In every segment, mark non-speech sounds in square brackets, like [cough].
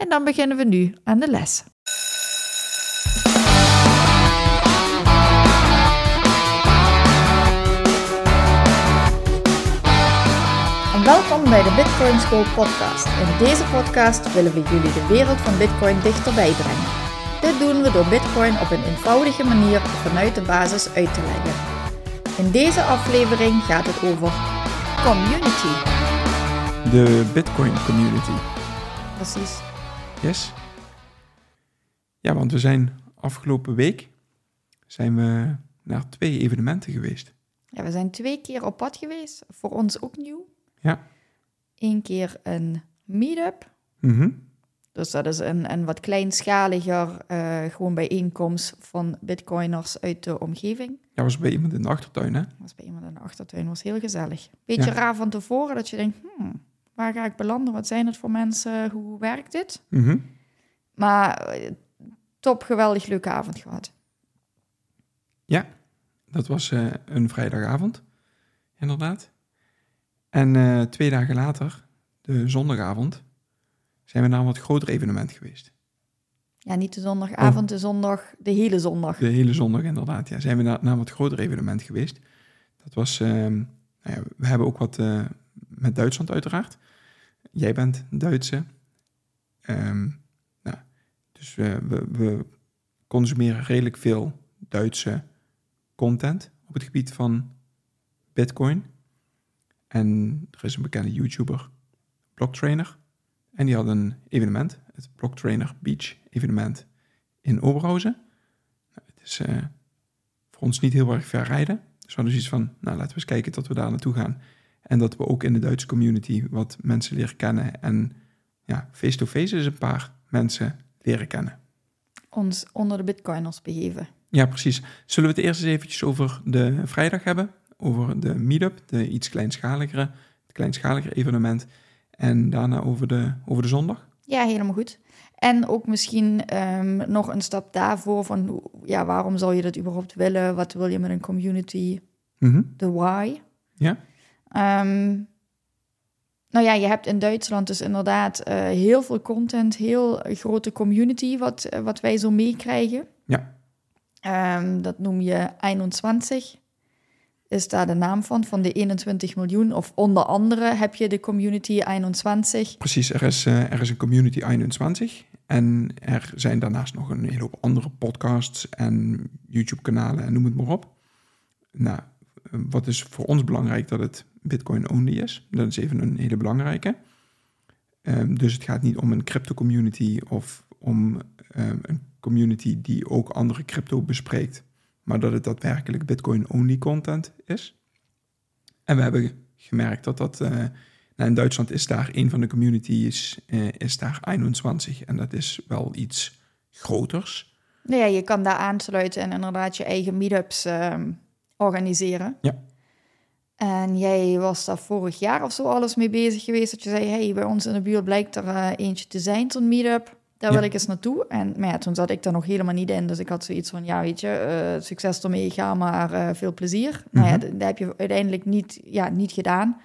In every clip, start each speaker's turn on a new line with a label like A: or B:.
A: en dan beginnen we nu aan de les. En welkom bij de Bitcoin School podcast. In deze podcast willen we jullie de wereld van Bitcoin dichterbij brengen. Dit doen we door Bitcoin op een eenvoudige manier vanuit de basis uit te leggen. In deze aflevering gaat het over community.
B: De Bitcoin community.
A: Precies.
B: Yes. Ja, want we zijn afgelopen week zijn we naar twee evenementen geweest.
A: Ja, we zijn twee keer op pad geweest. Voor ons ook nieuw.
B: Ja.
A: Eén keer een meetup.
B: Mhm.
A: Dus dat is een, een wat kleinschaliger uh, gewoon bijeenkomst van bitcoiners uit de omgeving.
B: Ja, was bij iemand in de achtertuin, hè?
A: was bij iemand in de achtertuin, was heel gezellig. Beetje
B: Ja.
A: raar van tevoren dat je denkt, hmm, waar ga ik belanden? Wat zijn het voor mensen? Hoe werkt dit?
B: Mhm.
A: Maar eh, top, geweldig leuke avond gehad.
B: Ja, dat was eh, een vrijdagavond, inderdaad. En eh, twee dagen later, de zondagavond, zijn we naar een wat groter evenement geweest.
A: Ja, niet de zondagavond,
B: Oh.
A: de zondag, de hele zondag.
B: De hele zondag inderdaad, ja. Zijn we naar, naar een wat groter evenement geweest. Dat was, ehm, nou ja, we hebben ook wat met Duitsland uiteraard. Jij bent Duitse. Ehm, nou, dus we, we, consumeren redelijk veel Duitse content op het gebied van Bitcoin. En er is een bekende YouTuber, Blocktrainer. En die had een evenement, het Blocktrainer Beach evenement in Oberhausen. Nou, het is eh, voor ons niet heel erg ver rijden. Dus we hadden zoiets van, nou laten we eens kijken dat we daar naartoe gaan. En dat we ook in de Duitse community wat mensen leren kennen. En ja, face-to-face is een paar mensen leren kennen.
A: Ons onder de bitcoiners begeven.
B: Ja, precies. Zullen we het eerst eens eventjes over de vrijdag hebben? Over de meetup, de iets kleinschaligere, het kleinschaligere evenement. En daarna over de, over de zondag.
A: Ja, helemaal goed. En ook misschien ehm, nog een stap daarvoor van, ja, waarom zou je dat überhaupt willen? Wat wil je met een community?
B: Mhm.
A: De why.
B: Ja.
A: Ehm, nou ja, je hebt in Duitsland dus inderdaad eh, heel veel content, heel grote community wat, eh, wat wij zo meekrijgen.
B: Ja.
A: Ehm, dat noem je 21. Is daar de naam van, van de 21 miljoen. Of onder andere heb je de community 21.
B: Precies, er is, eh, er is een community 21 en er zijn daarnaast nog een hele hoop andere podcasts en YouTube-kanalen en noem het maar op. Nou, wat is voor ons belangrijk dat het Bitcoin-only is? Dat is even een hele belangrijke. Ehm, dus het gaat niet om een crypto-community of om ehm, een community die ook andere crypto bespreekt, maar dat het daadwerkelijk Bitcoin-only content is. En we hebben gemerkt dat dat... eh, nou, in Duitsland is daar een van de communities, eh, is daar 21. En dat is wel iets groters.
A: Nou ja, je kan daar aansluiten en inderdaad je eigen meetups ehm, organiseren.
B: Ja.
A: En jij was daar vorig jaar of zo alles mee bezig geweest. Dat je zei, hey, bij ons in de buurt blijkt er eh, eentje te zijn, zo'n meetup. Daar
B: Ja.
A: wil ik eens naartoe. En maar ja, toen zat ik daar nog helemaal niet in. Dus ik had zoiets van, ja, weet je, eh, succes ermee, ga maar, eh, veel plezier. Nou ja,
B: Mhm.
A: dat heb je uiteindelijk niet, ja, niet gedaan.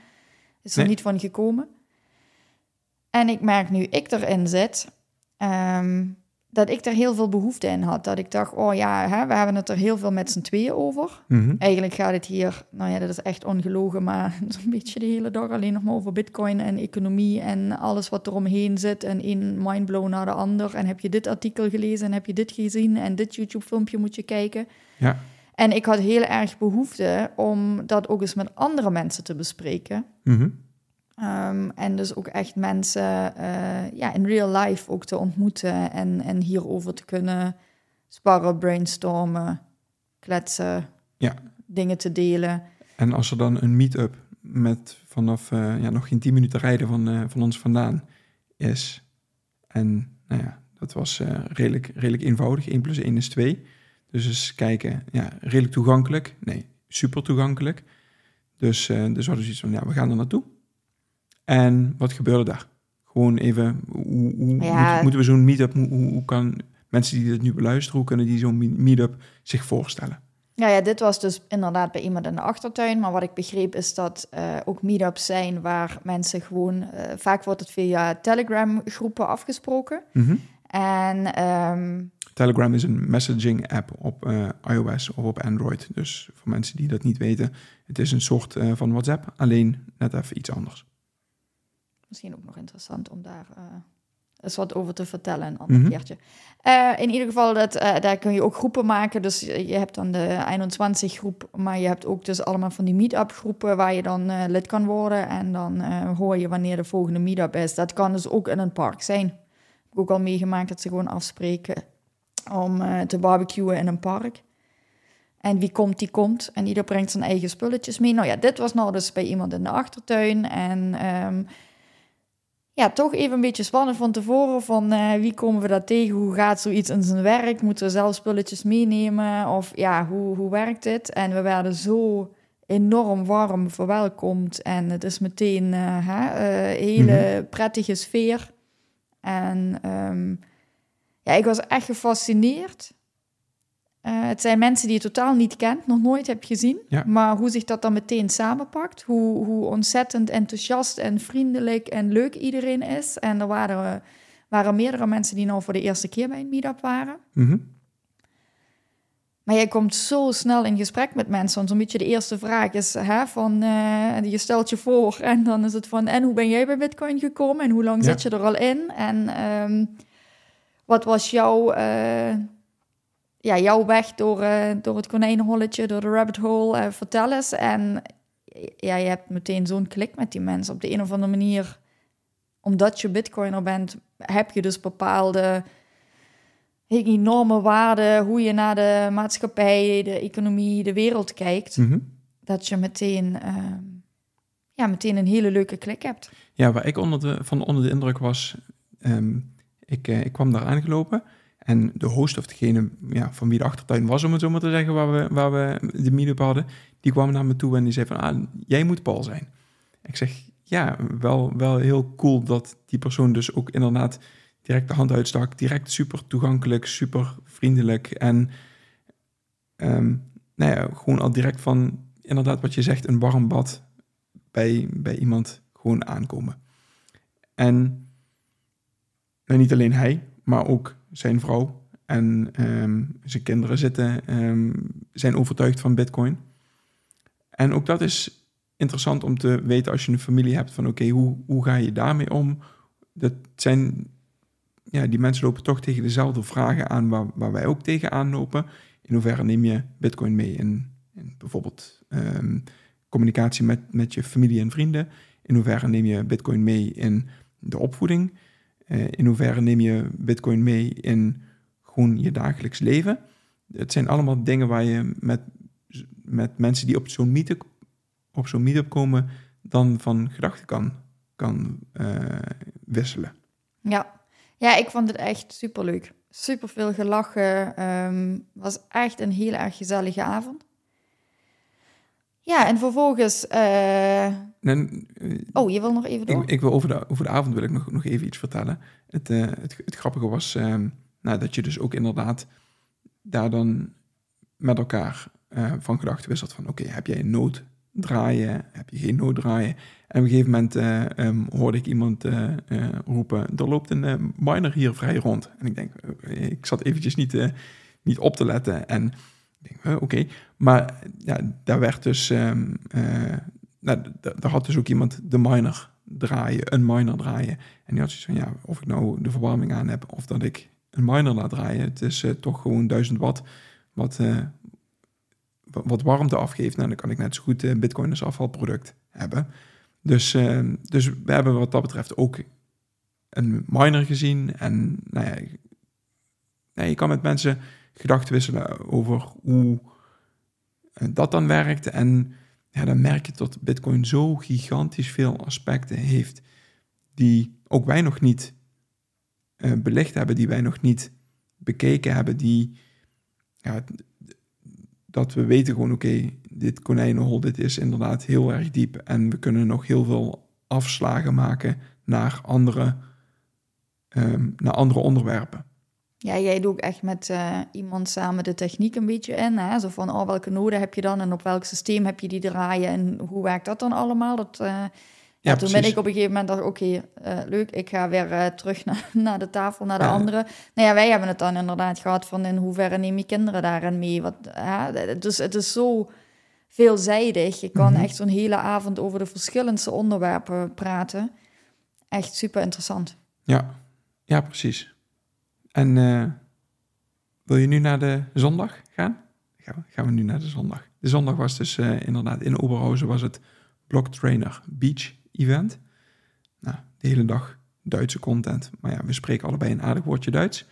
A: Is er
B: Nee.
A: niet van gekomen. En ik merk nu ik erin zit, ehm, dat ik er heel veel behoefte in had. Dat ik dacht, oh ja, hè, we hebben het er heel veel met z'n tweeën over.
B: Mhm.
A: Eigenlijk gaat het hier, nou ja, dat is echt ongelogen, maar [laughs] zo'n beetje de hele dag alleen nog maar over bitcoin en economie en alles wat er omheen zit en één mindblow naar de ander. En heb je dit artikel gelezen en heb je dit gezien en dit YouTube-filmpje moet je kijken.
B: Ja.
A: En ik had heel erg behoefte om dat ook eens met andere mensen te bespreken.
B: Mhm.
A: Ehm, en dus ook echt mensen eh, ja, in real life ook te ontmoeten en, en hierover te kunnen sparren, brainstormen, kletsen,
B: Ja.
A: dingen te delen.
B: En als er dan een meet-up met vanaf eh, ja, nog geen 10 minuten rijden van, eh, van ons vandaan is. En nou ja, Dat was uh, redelijk, redelijk eenvoudig. 1 plus 1 is 2. Dus eens kijken, ja, redelijk toegankelijk. Nee, super toegankelijk. Dus, dus hadden we zoiets van, ja, we gaan er naartoe. En wat gebeurde daar? Gewoon even, hoe, hoe ja. moeten we zo'n meetup, hoe, hoe kan mensen die dit nu beluisteren, hoe kunnen die zo'n meetup zich voorstellen?
A: Ja, ja, dit was dus inderdaad bij iemand in de achtertuin. Maar wat ik begreep is dat uh, ook meetups zijn waar mensen gewoon... Uh, vaak wordt het via Telegram-groepen afgesproken.
B: Mm
A: En... Um,
B: Telegram is een messaging app op uh, iOS of op Android. Dus voor mensen die dat niet weten, het is een soort van WhatsApp, alleen net even iets anders.
A: Misschien ook nog interessant om daar is wat over te vertellen een ander mhm. keertje. Uh, in ieder geval, dat, uh, daar kun je ook groepen maken. Dus je hebt dan de 21 groep, maar je hebt ook dus allemaal van die meet-up groepen waar je dan lid kan worden. En dan hoor je wanneer de volgende meet-up is. Dat kan dus ook in een park zijn. Ik heb ook al meegemaakt dat ze gewoon afspreken om te barbecuen in een park. En wie komt, die komt. En ieder brengt zijn eigen spulletjes mee. Nou ja, dit was nou dus bij iemand in de achtertuin. En um, ja, toch even een beetje spannend van tevoren. Van uh, wie komen we daar tegen? Hoe gaat zoiets in zijn werk? Moeten we zelf spulletjes meenemen? Of ja, hoe, hoe werkt dit? En we werden zo enorm warm verwelkomd. En het is meteen een uh, uh, hele mhm. prettige sfeer. En um, ja, ik was echt gefascineerd uh, het zijn mensen die je totaal niet kent, nog nooit heb gezien. Maar hoe zich dat dan meteen samenpakt. Hoe, hoe ontzettend enthousiast en vriendelijk en leuk iedereen is. En er waren, waren meerdere mensen die nou voor de eerste keer bij een meetup waren.
B: Mhm.
A: Maar jij komt zo snel in gesprek met mensen. Want zo'n beetje de eerste vraag is hè, van... Uh, je stelt je voor en dan is het van... En hoe ben jij bij Bitcoin gekomen? En hoe lang zit je er al in? En um, wat was jouw... Uh, ja, jouw weg door, uh, door het konijnenholletje, door de rabbit hole, uh, vertel eens. En ja, je hebt meteen zo'n klik met die mensen. Op de een of andere manier, omdat je bitcoiner bent, heb je dus bepaalde enorme waarden, hoe je naar de maatschappij, de economie, de wereld kijkt.
B: Mhm.
A: Dat je meteen, uh, ja, meteen een hele leuke klik hebt.
B: Ja, waar ik onder de, van onder de indruk was, um, ik, ik kwam daar aangelopen en de host, of degene ja, van wie de achtertuin was, om het zo maar te zeggen, waar we, waar we de meetup hadden, die kwam naar me toe en die zei van, ah, jij moet Paul zijn. Ik zeg, ja, wel, wel heel cool dat die persoon dus ook inderdaad direct de hand uitstak. Direct super toegankelijk, super vriendelijk. En um, nou ja, gewoon al direct van, inderdaad wat je zegt, een warm bad bij, bij iemand gewoon aankomen. En nou, niet alleen hij, maar ook zijn vrouw en ehm, zijn kinderen zitten, um, zijn overtuigd van Bitcoin. En ook dat is interessant om te weten als je een familie hebt van oké, hoe, hoe ga je daarmee om? Dat zijn, ja, die mensen lopen toch tegen dezelfde vragen aan waar, waar wij ook tegenaan lopen. In hoeverre neem je Bitcoin mee in, in bijvoorbeeld um, communicatie met, met je familie en vrienden? In hoeverre neem je Bitcoin mee in de opvoeding? Uh, in hoeverre neem je Bitcoin mee in gewoon je dagelijks leven? Het zijn allemaal dingen waar je met, met mensen die op zo'n meetup, op zo'n meetup komen, dan van gedachten kan, kan uh, wisselen.
A: Ja. ja, ik vond het echt superleuk. Super veel gelachen. Um, was echt een heel erg gezellige avond. Ja, en vervolgens. Uh... oh, je wil nog even door?
B: Ik, ik, wil over de, over de avond wil ik nog, nog even iets vertellen. Het, uh, het, het, grappige was uh, nou, dat je dus ook inderdaad daar dan met elkaar van gedachten wisselt van oké, heb jij een nood draaien? Heb je geen nood draaien? En op een gegeven moment um, hoorde ik iemand roepen, er loopt een miner hier vrij rond. En ik denk, ik zat eventjes niet, niet op te letten en oké. Maar ja, daar werd dus, um, uh, nou, daar had dus ook iemand de miner draaien, een miner draaien. En die had zoiets van, ja, of ik nou de verwarming aan heb of dat ik een miner laat draaien. Het is uh, toch gewoon 1000 watt wat, uh, wat warmte afgeeft. Nou, dan kan ik net zo goed bitcoin als afvalproduct hebben. Dus, ehm, dus we hebben wat dat betreft ook een miner gezien. En nou ja, nee, je kan met mensen gedachten wisselen over hoe eh, dat dan werkt. En ja, dan merk je dat Bitcoin zo gigantisch veel aspecten heeft die ook wij nog niet uh, belicht hebben, die wij nog niet bekeken hebben, die ja, dat we weten gewoon, oké, dit konijnenhol, dit is inderdaad heel erg diep en we kunnen nog heel veel afslagen maken naar andere, um, naar andere onderwerpen.
A: Ja, jij doet ook echt met uh, iemand samen de techniek een beetje in. Hè? Zo van, oh, welke noden heb je dan en op welk systeem heb je die draaien en hoe werkt dat dan allemaal? Dat, uh, ja, toen ben ik op een gegeven moment dacht, oké, okay, uh, leuk, ik ga weer terug naar, [laughs] naar de tafel, naar de andere. Nou ja, wij hebben het dan inderdaad gehad van in hoeverre neem je kinderen daarin mee? Wat, dus het is zo veelzijdig. Je kan mhm. echt zo'n hele avond over de verschillendste onderwerpen praten. Echt super interessant.
B: Ja, ja precies. En uh, wil je nu naar de zondag gaan? Gaan we, gaan we nu naar de zondag. De zondag was dus uh, inderdaad in Oberhausen was het Block Trainer Beach event. Nou, de hele dag Duitse content. Maar ja, we spreken allebei een aardig woordje Duits.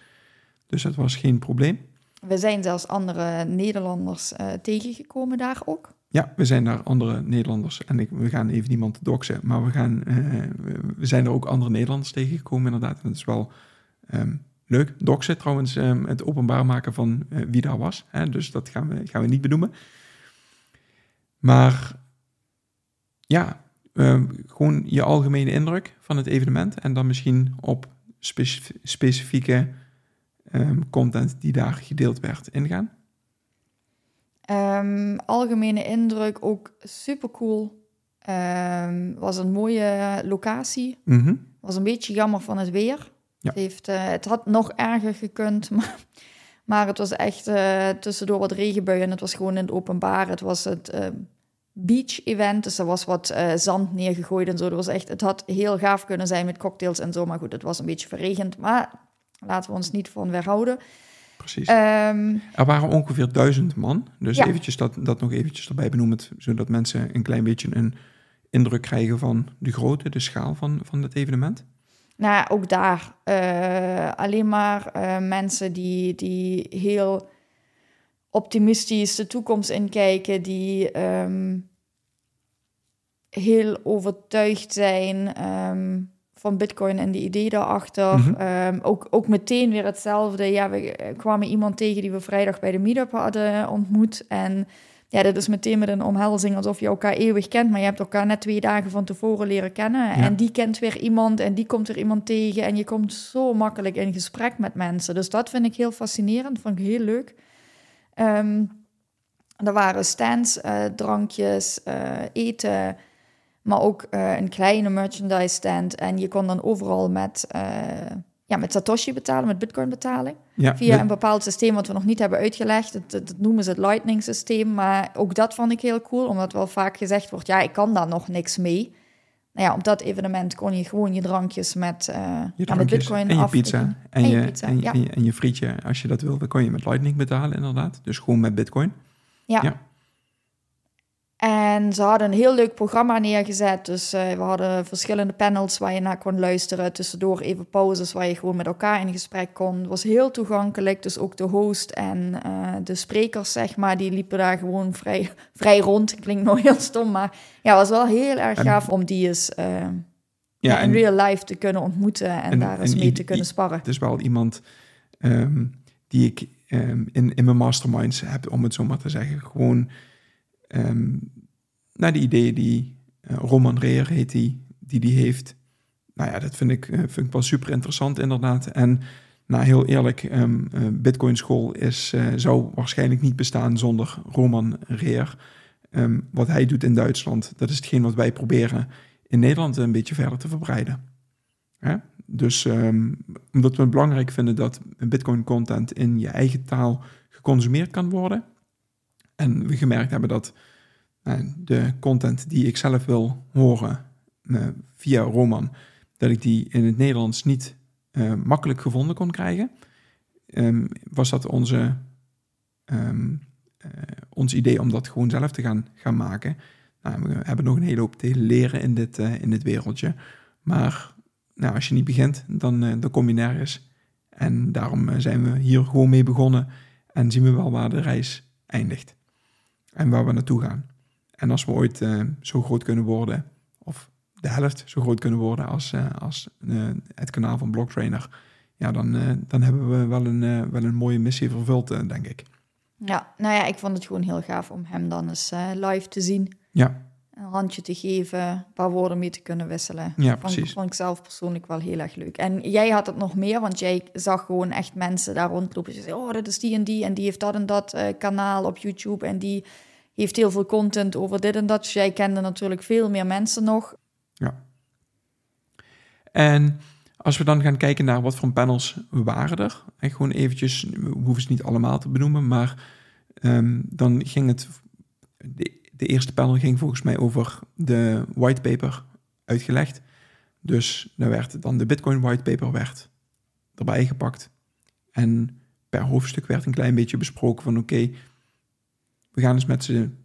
B: Dus dat was geen probleem.
A: We zijn zelfs andere Nederlanders uh, tegengekomen daar ook.
B: Ja, we zijn daar andere Nederlanders. En ik, we gaan even niemand doxen, maar we, gaan, uh, we zijn er ook andere Nederlanders tegengekomen inderdaad. En het is wel um, leuk. Doxen trouwens, um, het openbaar maken van uh, wie daar was. Hè? Dus dat gaan we, gaan we niet benoemen. Maar ja, um, gewoon je algemene indruk van het evenement. En dan misschien op specifieke um, content die daar gedeeld werd ingaan.
A: Um, algemene indruk ook super cool. was een mooie locatie.
B: Mm
A: Was een beetje jammer van het weer. Het, heeft, uh, het had nog erger gekund, [laughs] maar, maar het was echt uh, tussendoor wat regenbuien. Het was gewoon in het openbaar. Het was het uh, beach-event, dus er was wat zand neergegooid en zo. Het, was echt, het had heel gaaf kunnen zijn met cocktails en zo, maar goed, het was een beetje verregend. Maar laten we ons niet van weerhouden.
B: Precies. Um, er waren ongeveer duizend man. Dus ja. eventjes dat, dat nog eventjes erbij benoemen, zodat mensen een klein beetje een indruk krijgen van de grootte, de schaal van, van het evenement.
A: Nou, ook daar uh, alleen maar uh, mensen die, die heel optimistisch de toekomst inkijken, die um, heel overtuigd zijn um, van Bitcoin en de idee daarachter. Mm -hmm. ook, ook meteen weer hetzelfde. Ja, we kwamen iemand tegen die we vrijdag bij de meetup hadden ontmoet. En ja, dat is meteen met een omhelzing alsof je elkaar eeuwig kent, maar je hebt elkaar net twee dagen van tevoren leren kennen. En die kent weer iemand en die komt weer iemand tegen. En je komt zo makkelijk in gesprek met mensen. Dus dat vind ik heel fascinerend, vond ik heel leuk. Um, er waren stands, uh, drankjes, uh, eten, maar ook uh, een kleine merchandise stand. En je kon dan overal met ja, met Satoshi betalen, met Bitcoin betaling. Ja, via een bepaald systeem wat we nog niet hebben uitgelegd. Dat, dat, noemen ze het Lightning systeem. Maar ook dat vond ik heel cool, omdat wel vaak gezegd wordt: ja, ik kan daar nog niks mee. Nou ja, op dat evenement kon je gewoon je drankjes met, uh,
B: je drankjes, met Bitcoin en je pizza en, en, je, pizza, en, ja. en, je, frietje. Als je dat wilde, kon je met Lightning betalen, inderdaad. Dus gewoon met Bitcoin.
A: Ja. ja. En ze hadden een heel leuk programma neergezet. Dus uh, we hadden verschillende panels waar je naar kon luisteren. Tussendoor even pauzes waar je gewoon met elkaar in gesprek kon. Het was heel toegankelijk. Dus ook de host en uh, de sprekers, zeg maar, die liepen daar gewoon vrij, [laughs] vrij rond. [laughs] Klinkt nog heel stom, maar ja, het was wel heel erg gaaf om die eens uh, ja, in real life te kunnen ontmoeten en, en daar eens mee te kunnen sparren.
B: Het is wel iemand um, die ik um, in, in mijn masterminds heb, om het zo maar te zeggen. Gewoon um, naar de ideeën die uh, Roman Reer heet die, die die heeft. Nou ja, dat vind ik, uh, vind ik wel super interessant inderdaad. En nou, heel eerlijk, um, Bitcoin School is, zou waarschijnlijk niet bestaan zonder Roman Reer. Um, wat hij doet in Duitsland, dat is hetgeen wat wij proberen in Nederland een beetje verder te verbreiden. Hè? Dus omdat we het belangrijk vinden dat Bitcoin content in je eigen taal geconsumeerd kan worden. En we gemerkt hebben dat de content die ik zelf wil horen uh, via Roman, dat ik die in het Nederlands niet uh, makkelijk gevonden kon krijgen, um, was dat onze, um, uh, ons idee om dat gewoon zelf te gaan, gaan maken. Nou, we hebben nog een hele hoop te leren in dit, in dit wereldje. Maar nou, als je niet begint, dan, dan kom je nergens. En daarom zijn we hier gewoon mee begonnen en zien we wel waar de reis eindigt en waar we naartoe gaan. En als we ooit uh, zo groot kunnen worden, of de helft zo groot kunnen worden als, uh, als uh, het kanaal van Blocktrainer, ja, dan, eh, dan hebben we wel een, eh, wel een mooie missie vervuld, eh, denk ik.
A: Ja, nou ja, ik vond het gewoon heel gaaf om hem dan eens eh, live te zien.
B: Ja,
A: Een handje te geven, een paar woorden mee te kunnen wisselen.
B: ja
A: Vond,
B: precies.
A: vond ik zelf persoonlijk wel heel erg leuk. En jij had het nog meer, want jij zag gewoon echt mensen daar rondlopen. Je zei, oh, dat is die en die en die heeft dat en dat eh, kanaal op YouTube en die heeft heel veel content over dit en dat. Dus jij kende natuurlijk veel meer mensen nog.
B: En als we dan gaan kijken naar wat voor panels waren er, en gewoon eventjes, we hoeven ze niet allemaal te benoemen, maar ehm, dan ging het, de, de eerste panel ging volgens mij over de whitepaper uitgelegd. Dus daar werd dan de Bitcoin whitepaper werd erbij gepakt. En per hoofdstuk werd een klein beetje besproken van oké, we gaan eens met z'n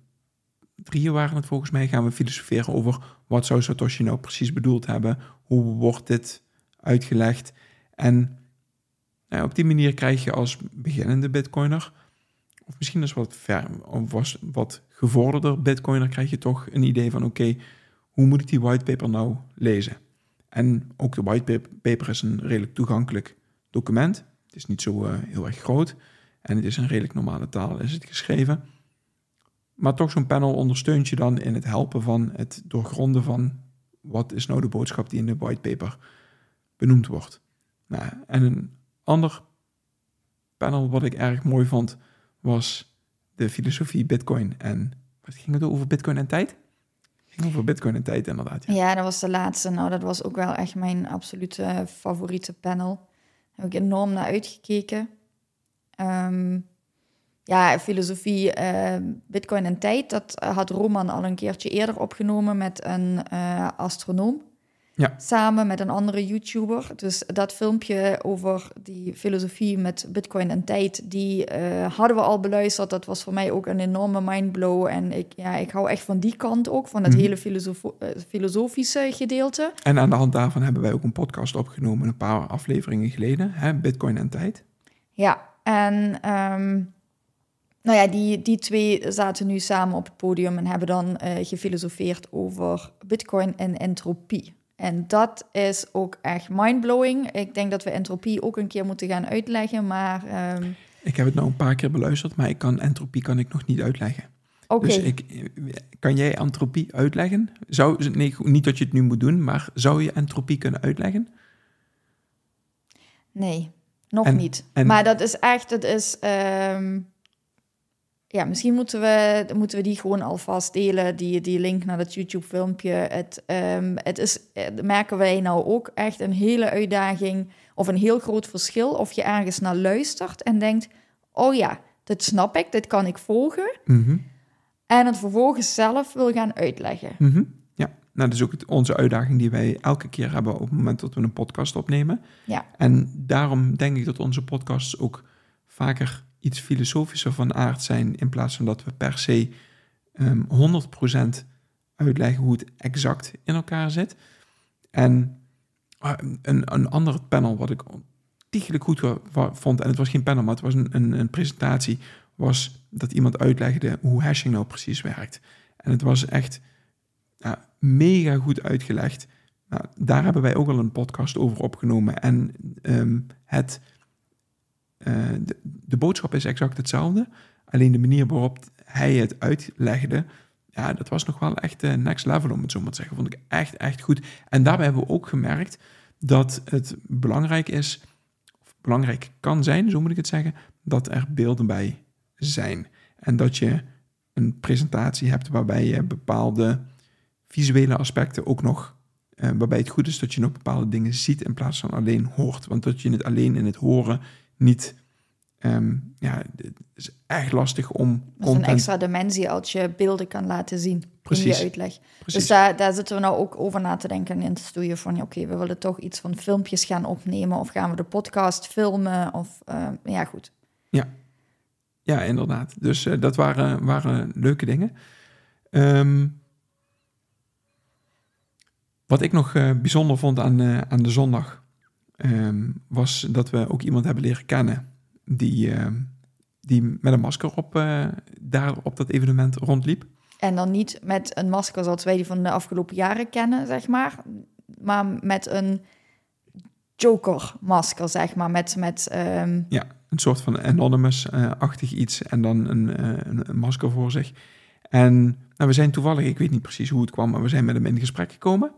B: drieën waren het volgens mij, gaan we filosoferen over wat zou Satoshi nou precies bedoeld hebben, hoe wordt dit uitgelegd. En nou, op die manier krijg je als beginnende bitcoiner, of misschien als wat, ver, was wat gevorderder bitcoiner, krijg je toch een idee van oké, hoe moet ik die whitepaper nou lezen? En ook de whitepaper is een redelijk toegankelijk document. Het is niet zo eh, heel erg groot en het is een redelijk normale taal is het geschreven. Maar toch zo'n panel ondersteunt je dan in het helpen van het doorgronden van wat is nou de boodschap die in de whitepaper benoemd wordt. Nou, en een ander panel wat ik erg mooi vond was de filosofie Bitcoin en wat ging het over Bitcoin en tijd? Ging over Bitcoin en tijd inderdaad. Ja.
A: Ja, dat was de laatste. Nou, dat was ook wel echt mijn absolute favoriete panel. Daar heb ik enorm naar uitgekeken. Ehm, ja, filosofie, eh, Bitcoin en tijd, dat had Roman al een keertje eerder opgenomen met een eh, astronoom.
B: Ja.
A: Samen met een andere YouTuber. Dus dat filmpje over die filosofie met Bitcoin en tijd, die eh, hadden we al beluisterd. Dat was voor mij ook een enorme mindblow. En ik, ja, ik hou echt van die kant ook, van het
B: Mhm.
A: hele filosofo- eh, filosofische gedeelte.
B: En aan de hand daarvan hebben wij ook een podcast opgenomen een paar afleveringen geleden, hè, Bitcoin en tijd.
A: Ja, en ehm, nou ja, die, die twee zaten nu samen op het podium en hebben dan eh, gefilosofeerd over Bitcoin en entropie. En dat is ook echt mindblowing. Ik denk dat we entropie ook een keer moeten gaan uitleggen, maar ehm,
B: Ik heb het nou een paar keer beluisterd, maar ik kan entropie kan ik nog niet uitleggen.
A: oké.
B: Dus ik, kan jij entropie uitleggen? Zou, nee, niet dat je het nu moet doen, maar zou je entropie kunnen uitleggen?
A: Nee, nog
B: En-
A: niet.
B: en-
A: maar dat is echt, het is... ehm, ja, misschien moeten we, moeten we die gewoon alvast delen, die, die link naar dat YouTube-filmpje. Het, ehm, het is, eh, merken wij nou ook echt een hele uitdaging of een heel groot verschil of je ergens naar luistert en denkt, oh ja, dit snap ik, dit kan ik volgen.
B: Mhm,
A: En het vervolgens zelf wil gaan uitleggen.
B: mhm. Ja, nou, dat is ook onze uitdaging die wij elke keer hebben op het moment dat we een podcast opnemen.
A: Ja.
B: En daarom denk ik dat onze podcasts ook vaker iets filosofischer van aard zijn, in plaats van dat we per se ehm 100% uitleggen hoe het exact in elkaar zit. En ah, een, een ander panel wat ik ontiegelijk goed vond, en het was geen panel, maar het was een, een, presentatie, was dat iemand uitlegde hoe hashing nou precies werkt. En het was echt mega goed uitgelegd. Nou, daar hebben wij ook al een podcast over opgenomen. En ehm, het, de, de boodschap is exact hetzelfde. Alleen de manier waarop hij het uitlegde, ja, dat was nog wel echt eh, next level, om het zo maar te zeggen. Vond ik echt, echt goed. En daarbij hebben we ook gemerkt dat het belangrijk is, of belangrijk kan zijn, zo moet ik het zeggen, dat er beelden bij zijn. En dat je een presentatie hebt waarbij je bepaalde visuele aspecten ook nog, eh, waarbij het goed is dat je nog bepaalde dingen ziet in plaats van alleen hoort. Want dat je het alleen in het horen niet, ehm, ja, het is echt lastig om
A: Dat is een extra dimensie als je beelden kan laten zien in
B: Precies.
A: je uitleg.
B: Precies.
A: Dus daar, daar zitten we nou ook over na te denken in het studio van, ja, oké, we willen toch iets van filmpjes gaan opnemen of gaan we de podcast filmen of, eh, ja goed.
B: Ja, inderdaad. Dus eh, dat waren, waren leuke dingen. Ehm, wat ik nog eh, bijzonder vond aan, eh, aan de zondag, ehm, was dat we ook iemand hebben leren kennen die, ehm, die met een masker op, eh, daar op dat evenement rondliep.
A: En dan niet met een masker zoals wij die van de afgelopen jaren kennen, zeg maar, maar met een Joker-masker, zeg maar, met... met ehm,
B: Ja, een soort van anonymous-achtig iets en dan een, eh, een, een masker voor zich. En nou, we zijn toevallig, ik weet niet precies hoe het kwam, maar we zijn met hem in gesprek gekomen.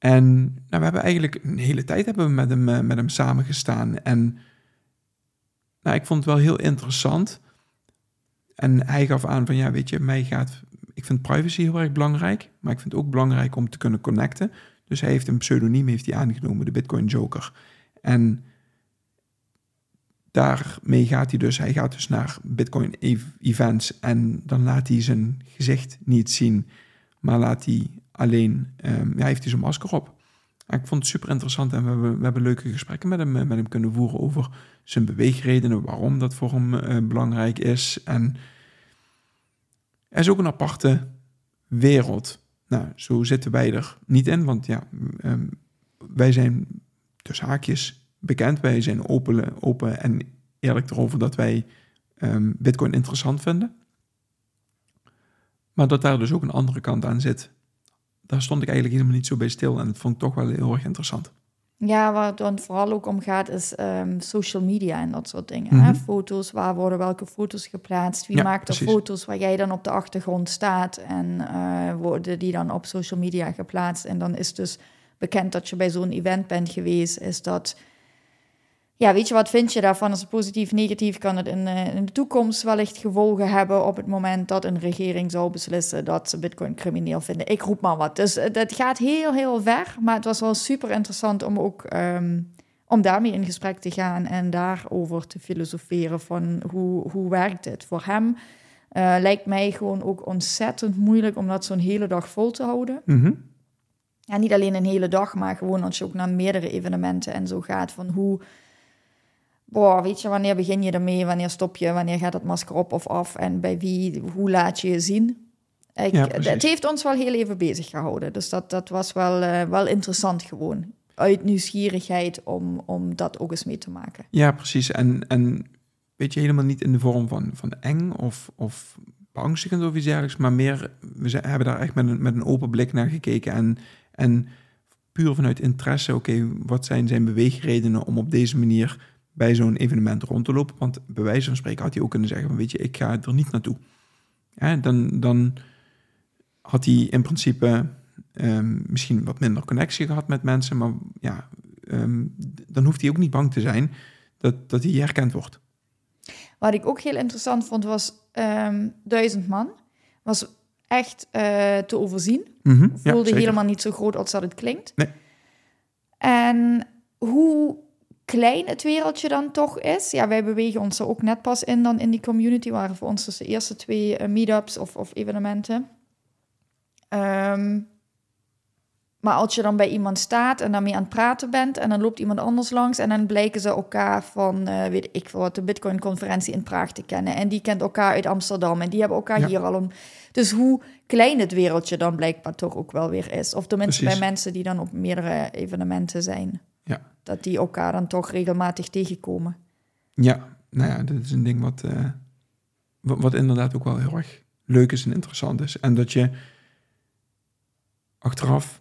B: En nou, we hebben eigenlijk een hele tijd hebben we met hem, eh, met hem samengestaan. En nou, ik vond het wel heel interessant. En hij gaf aan van, ja, weet je, mij gaat... Ik vind privacy heel erg belangrijk, maar ik vind het ook belangrijk om te kunnen connecten. Dus hij heeft een pseudoniem heeft hij aangenomen, de Bitcoin Joker. En daarmee gaat hij dus, hij gaat dus naar Bitcoin events en dan laat hij zijn gezicht niet zien, maar laat hij alleen, um, heeft hij zijn masker op. Ik vond het super interessant en we hebben, we hebben leuke gesprekken met hem, met hem kunnen voeren over zijn beweegredenen, waarom dat voor hem uh, belangrijk is. En er is ook een aparte wereld. Nou, zo zitten wij er niet in, want ja, um, wij zijn tussen haakjes bekend. Wij zijn open, open en eerlijk erover dat wij um, Bitcoin interessant vinden. Maar dat daar dus ook een andere kant aan zit, daar stond ik eigenlijk helemaal niet zo bij stil. En dat vond ik toch wel heel erg interessant.
A: Ja, waar het dan vooral ook om gaat, is um, social media en dat soort dingen. Mm -hmm. hè? Foto's, waar worden welke foto's geplaatst? Wie ja, maakt precies. foto's waar jij dan op de achtergrond staat? En uh, worden die dan op social media geplaatst? En dan is dus bekend dat je bij zo'n event bent geweest, is dat ja, weet je, wat vind je daarvan? Is het positief, negatief? Kan het in, uh, in, de toekomst wellicht gevolgen hebben op het moment dat een regering zou beslissen dat ze Bitcoin crimineel vinden? Ik roep maar wat. Dus uh, dat gaat heel, heel ver. Maar het was wel super interessant om ook um, om daarmee in gesprek te gaan en daarover te filosoferen van hoe, hoe werkt het voor hem. Uh, lijkt mij gewoon ook ontzettend moeilijk om dat zo'n hele dag vol te houden.
B: Mm -hmm.
A: Ja, niet alleen een hele dag, maar gewoon als je ook naar meerdere evenementen en zo gaat van hoe boah, weet je, wanneer begin je ermee, wanneer stop je, wanneer gaat het masker op of af en bij wie, hoe laat je je zien. Ik, ja, het heeft ons wel heel even bezig gehouden, dus dat, dat was wel, uh, wel interessant gewoon. Uit nieuwsgierigheid om, om dat ook eens mee te maken.
B: Ja, precies. En, en weet je, helemaal niet in de vorm van, van eng of, of beangstigend of iets dergelijks, maar meer, we zijn, hebben daar echt met een, met een open blik naar gekeken en, en puur vanuit interesse, oké, okay, wat zijn zijn beweegredenen om op deze manier bij zo'n evenement rond te lopen. Want bij wijze van spreken had hij ook kunnen zeggen: van, Weet je, ik ga er niet naartoe. Ja, dan, dan had hij in principe um, misschien wat minder connectie gehad met mensen. Maar ja, um, dan hoeft hij ook niet bang te zijn dat, dat hij herkend wordt.
A: Wat ik ook heel interessant vond was um, duizend man. Was echt uh, te overzien.
B: Mm -hmm,
A: Voelde
B: ja,
A: helemaal niet zo groot als dat het klinkt.
B: Nee.
A: En hoe klein het wereldje dan toch is. Ja, wij bewegen ons er ook net pas in dan in die community. Waren voor ons dus de eerste twee uh, meetups of, of evenementen. Um, maar als je dan bij iemand staat en daarmee aan het praten bent en dan loopt iemand anders langs en dan blijken ze elkaar van, uh, weet ik veel wat, de Bitcoin-conferentie in Praag te kennen. En die kent elkaar uit Amsterdam en die hebben elkaar ja. hier al om. Dus hoe klein het wereldje dan blijkbaar toch ook wel weer is. Of tenminste Precies. bij mensen die dan op meerdere evenementen zijn.
B: Ja.
A: Dat die elkaar dan toch regelmatig tegenkomen.
B: Ja, nou ja, dat is een ding wat, uh, wat, wat inderdaad ook wel heel erg leuk is en interessant is. En dat je achteraf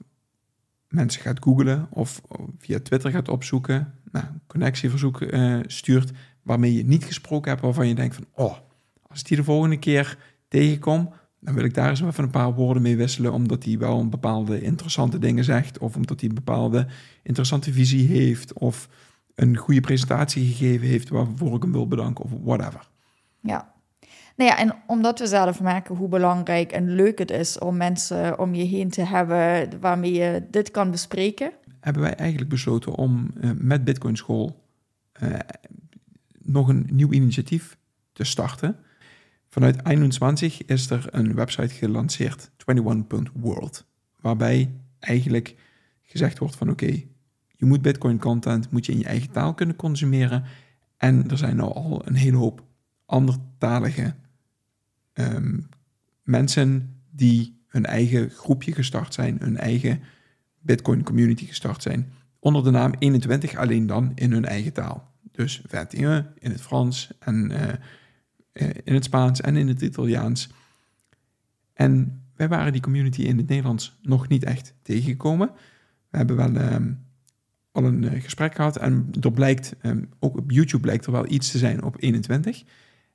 B: mensen gaat googlen of via Twitter gaat opzoeken, nou, connectieverzoek uh, stuurt, waarmee je niet gesproken hebt, waarvan je denkt van, oh, als ik die de volgende keer tegenkom, dan wil ik daar eens even een paar woorden mee wisselen, omdat hij wel een bepaalde interessante dingen zegt, of omdat hij een bepaalde interessante visie heeft, of een goede presentatie gegeven heeft waarvoor ik hem wil bedanken, of whatever.
A: Ja. Nou ja, en omdat we zelf merken hoe belangrijk en leuk het is om mensen om je heen te hebben waarmee je dit kan bespreken,
B: hebben wij eigenlijk besloten om uh, met Bitcoin School uh, nog een nieuw initiatief te starten. Vanuit 21 is er een website gelanceerd, 21.world, waarbij eigenlijk gezegd wordt van oké, je moet Bitcoin content, moet je in je eigen taal kunnen consumeren. En er zijn nou al een hele hoop andertalige um, mensen die hun eigen groepje gestart zijn, hun eigen Bitcoin community gestart zijn, onder de naam 21 alleen dan in hun eigen taal. Dus 21 in het Frans en uh, in het Spaans en in het Italiaans. En wij waren die community in het Nederlands nog niet echt tegengekomen. we hebben wel ehm, al een eh, gesprek gehad en er blijkt, ehm, ook op YouTube blijkt er wel iets te zijn op 21.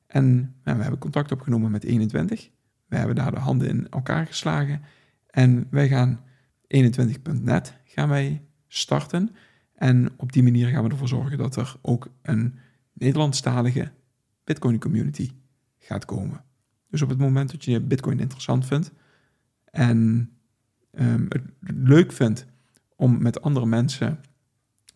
B: En we hebben contact opgenomen met 21. We hebben daar de handen in elkaar geslagen. En wij gaan 21.net gaan wij starten. En op die manier gaan we ervoor zorgen dat er ook een Nederlandstalige Bitcoin community gaat komen. Dus op het moment dat je Bitcoin interessant vindt en um, het leuk vindt om met andere mensen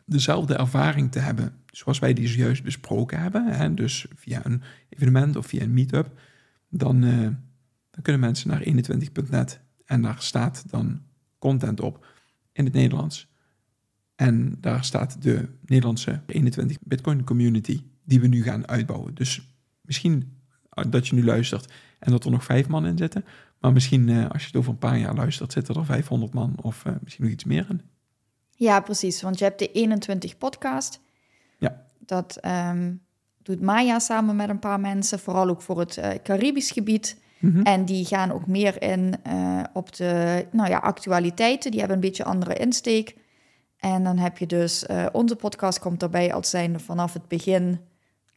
B: dezelfde ervaring te hebben, zoals wij die zojuist besproken hebben, hè, dus via een evenement of via een meetup, dan, uh, dan kunnen mensen naar 21.net en daar staat dan content op in het Nederlands. En daar staat de Nederlandse 21 Bitcoin community die we nu gaan uitbouwen. Dus misschien dat je nu luistert en dat er nog vijf man in zitten. Maar misschien uh, als je het over een paar jaar luistert, zitten er 500 man of uh, misschien nog iets meer in.
A: Ja, precies. Want je hebt de 21 podcast.
B: Ja.
A: Dat um, doet Maya samen met een paar mensen, vooral ook voor het uh, Caribisch gebied. Mm -hmm. En die gaan ook meer in op de nou ja, actualiteiten. Die hebben een beetje andere insteek. En dan heb je dus, onze podcast komt daarbij als zijn vanaf het begin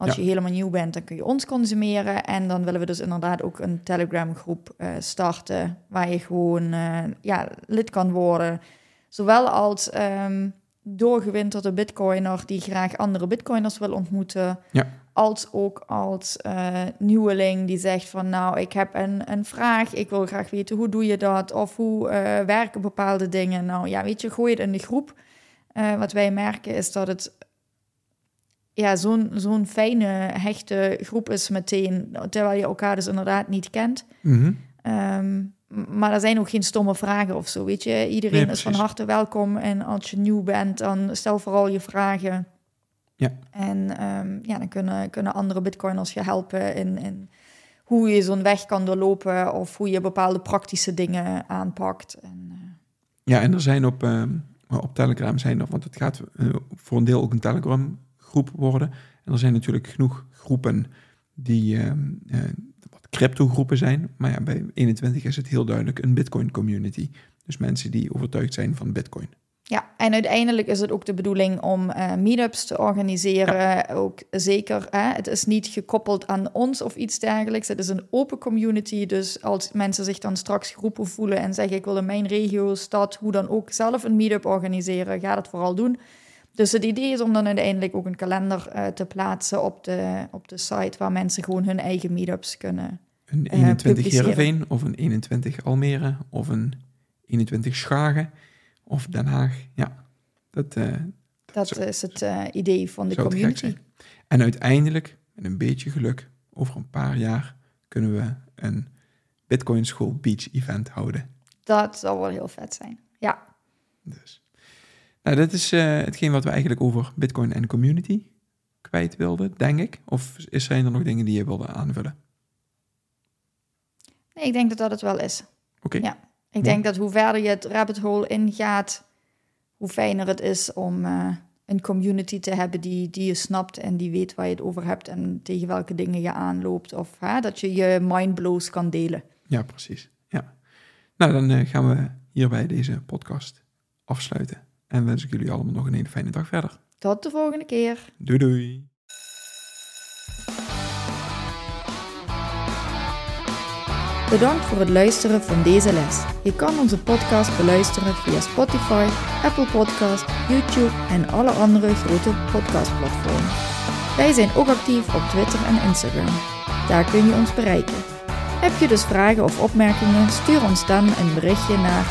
A: als je helemaal nieuw bent, dan kun je ons consumeren. En dan willen we dus inderdaad ook een Telegram groep uh, starten, waar je gewoon uh, ja, lid kan worden. Zowel als um, doorgewinterde bitcoiner die graag andere bitcoiners wil ontmoeten.
B: Ja.
A: Als ook als uh, nieuweling die zegt van nou, ik heb een, een vraag, ik wil graag weten hoe doe je dat? Of hoe werken bepaalde dingen? Nou ja, weet je, gooi het in de groep. wat wij merken is dat het ja, zo'n zo'n fijne, hechte groep is meteen, terwijl je elkaar dus inderdaad niet kent.
B: Mm
A: um, maar er zijn ook geen stomme vragen of zo, weet je. Iedereen nee, is van harte welkom en als je nieuw bent, dan stel vooral je vragen.
B: Ja.
A: En um, ja, dan kunnen, kunnen andere bitcoiners je helpen in, in hoe je zo'n weg kan doorlopen of hoe je bepaalde praktische dingen aanpakt. En, uh...
B: Ja, en er zijn op, uh, op Telegram zijn er, want het gaat uh, voor een deel ook een Telegram groep worden. En er zijn natuurlijk genoeg groepen die uh, uh, wat crypto groepen zijn. Maar ja, bij 21 is het heel duidelijk een Bitcoin community. Dus mensen die overtuigd zijn van Bitcoin.
A: Ja, en uiteindelijk is het ook de bedoeling om uh, meetups te organiseren. Ja. Ook zeker, hè, het is niet gekoppeld aan ons of iets dergelijks. Het is een open community. Dus als mensen zich dan straks geroepen voelen en zeggen: Ik wil in mijn regio, stad, hoe dan ook zelf een meetup organiseren, ga dat vooral doen. Dus het idee is om dan uiteindelijk ook een kalender uh, te plaatsen op de, op de site waar mensen gewoon hun eigen meetups kunnen.
B: Een 21 uh, Heerenveen of een 21 Almere of een 21 Schagen of Den Haag. Ja, dat, uh,
A: dat, dat is het idee van de community.
B: En uiteindelijk, met een beetje geluk, over een paar jaar kunnen we een Bitcoin School Beach event houden.
A: Dat zal wel heel vet zijn, ja.
B: Dus. Nou, dat is uh, hetgeen wat we eigenlijk over Bitcoin en community kwijt wilden, denk ik. Of zijn er nog dingen die je wilde aanvullen?
A: Nee, ik denk dat dat het wel is.
B: Oké.
A: Ja, ik denk dat hoe verder je het rabbit hole ingaat, hoe fijner het is om uh, een community te hebben die, die je snapt en die weet waar je het over hebt en tegen welke dingen je aanloopt. Of hè, dat je je mindblows kan delen.
B: Ja, precies. Ja. Nou, dan uh, gaan we hierbij deze podcast afsluiten. En wens ik jullie allemaal nog een hele fijne dag verder.
A: Tot de volgende keer.
B: Doei doei.
A: Bedankt voor het luisteren van deze les. Je kan onze podcast beluisteren via Spotify, Apple Podcast, YouTube en alle andere grote podcastplatformen. Wij zijn ook actief op Twitter en Instagram. Daar kun je ons bereiken. Heb je dus vragen of opmerkingen? Stuur ons dan een berichtje naar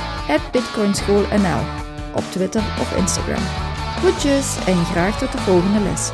A: bitcoinschoolnl op Twitter of Instagram. Goedjes en graag tot de volgende les.